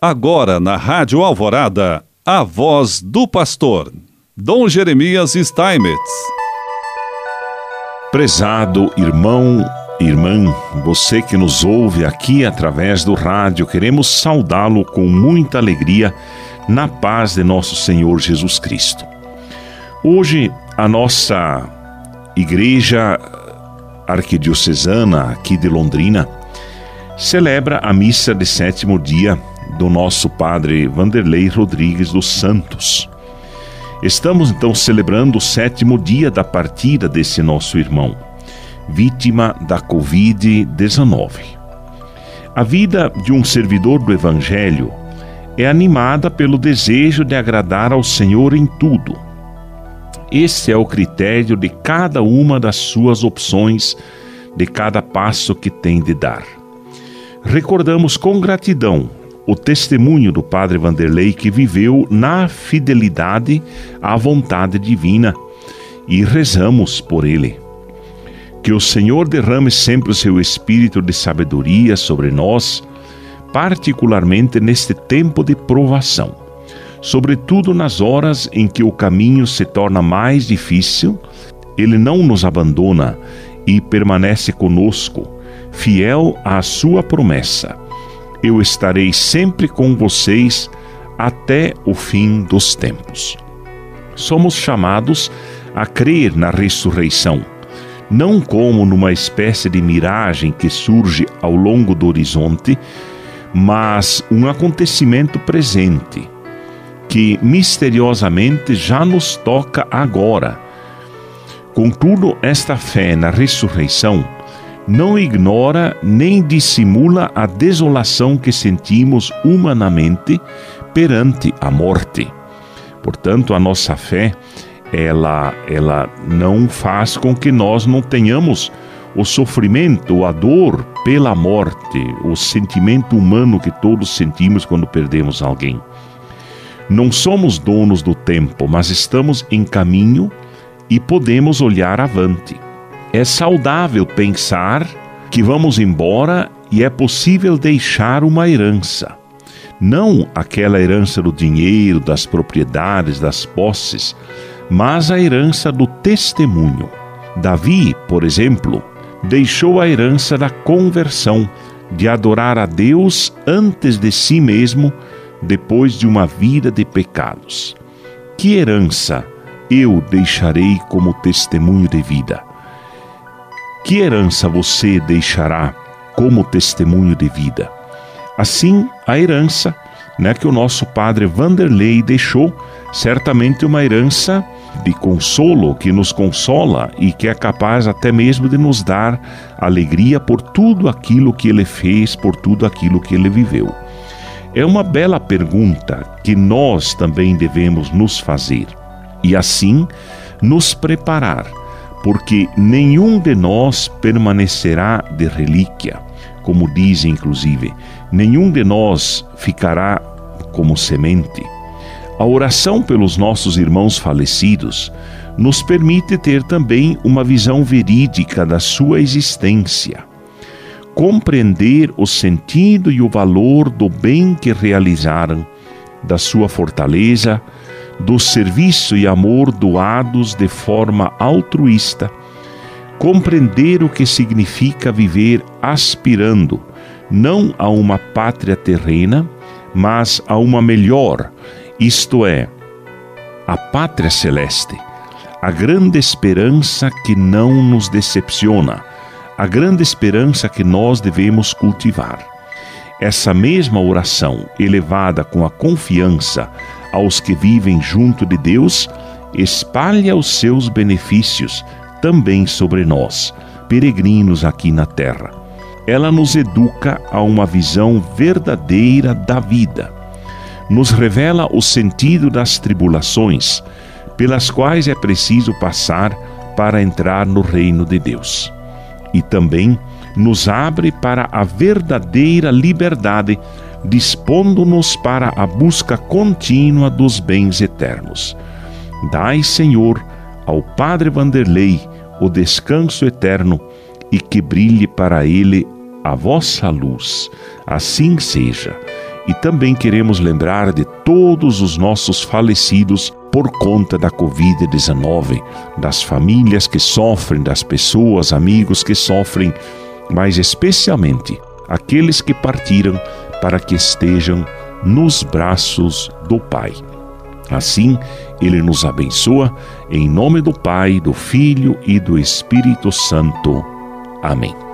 Agora na Rádio Alvorada, a voz do pastor, Dom Jeremias Steinmetz. Prezado irmão, irmã, você que nos ouve aqui através do rádio, queremos saudá-lo com muita alegria na paz de nosso Senhor Jesus Cristo. Hoje, a nossa Igreja Arquidiocesana aqui de Londrina celebra a missa de sétimo dia do nosso padre Vanderlei Rodrigues dos Santos. Estamos então celebrando o sétimo dia da partida desse nosso irmão, vítima da Covid-19. A vida de um servidor do Evangelho é animada pelo desejo de agradar ao Senhor em tudo. Esse é o critério de cada uma das suas opções, de cada passo que tem de dar. Recordamos com gratidão o testemunho do Padre Vanderlei que viveu na fidelidade à vontade divina. E rezamos por ele. Que o Senhor derrame sempre o seu espírito de sabedoria sobre nós, particularmente neste tempo de provação, sobretudo nas horas em que o caminho se torna mais difícil, ele não nos abandona e permanece conosco, fiel à sua promessa eu estarei sempre com vocês até o fim dos tempos. Somos chamados a crer na ressurreição, não como numa espécie de miragem que surge ao longo do horizonte, mas um acontecimento presente, que misteriosamente já nos toca agora. Contudo, esta fé na ressurreição não ignora nem dissimula a desolação que sentimos humanamente perante a morte. Portanto, a nossa fé, ela, ela não faz com que nós não tenhamos o sofrimento, a dor pela morte, o sentimento humano que todos sentimos quando perdemos alguém. Não somos donos do tempo, mas estamos em caminho e podemos olhar avante. É saudável pensar que vamos embora e é possível deixar uma herança. Não aquela herança do dinheiro, das propriedades, das posses, mas a herança do testemunho. Davi, por exemplo, deixou a herança da conversão, de adorar a Deus antes de si mesmo, depois de uma vida de pecados. Que herança eu deixarei como testemunho de vida? Que herança você deixará como testemunho de vida? Assim, a herança né, que o nosso padre Vanderlei deixou, certamente uma herança de consolo que nos consola e que é capaz até mesmo de nos dar alegria por tudo aquilo que ele fez, por tudo aquilo que ele viveu. É uma bela pergunta que nós também devemos nos fazer e assim nos preparar porque nenhum de nós permanecerá de relíquia, como diz inclusive, nenhum de nós ficará como semente. A oração pelos nossos irmãos falecidos nos permite ter também uma visão verídica da sua existência, compreender o sentido e o valor do bem que realizaram, da sua fortaleza, do serviço e amor doados de forma altruísta, compreender o que significa viver aspirando não a uma pátria terrena, mas a uma melhor, isto é, a pátria celeste, a grande esperança que não nos decepciona, a grande esperança que nós devemos cultivar. Essa mesma oração, elevada com a confiança aos que vivem junto de Deus, espalha os seus benefícios também sobre nós, peregrinos aqui na terra. Ela nos educa a uma visão verdadeira da vida. Nos revela o sentido das tribulações, pelas quais é preciso passar para entrar no reino de Deus. E também nos abre para a verdadeira liberdade dispondo-nos para a busca contínua dos bens eternos. Dai, Senhor, ao Padre Vanderlei o descanso eterno e que brilhe para ele a vossa luz. Assim seja. e também queremos lembrar de todos os nossos falecidos por conta da Covid-19, das famílias que sofrem, das pessoas, amigos que sofrem, mas especialmente aqueles que partiram para que estejam nos braços do Pai. Assim, Ele nos abençoa, em nome do Pai, do Filho e do Espírito Santo. Amém.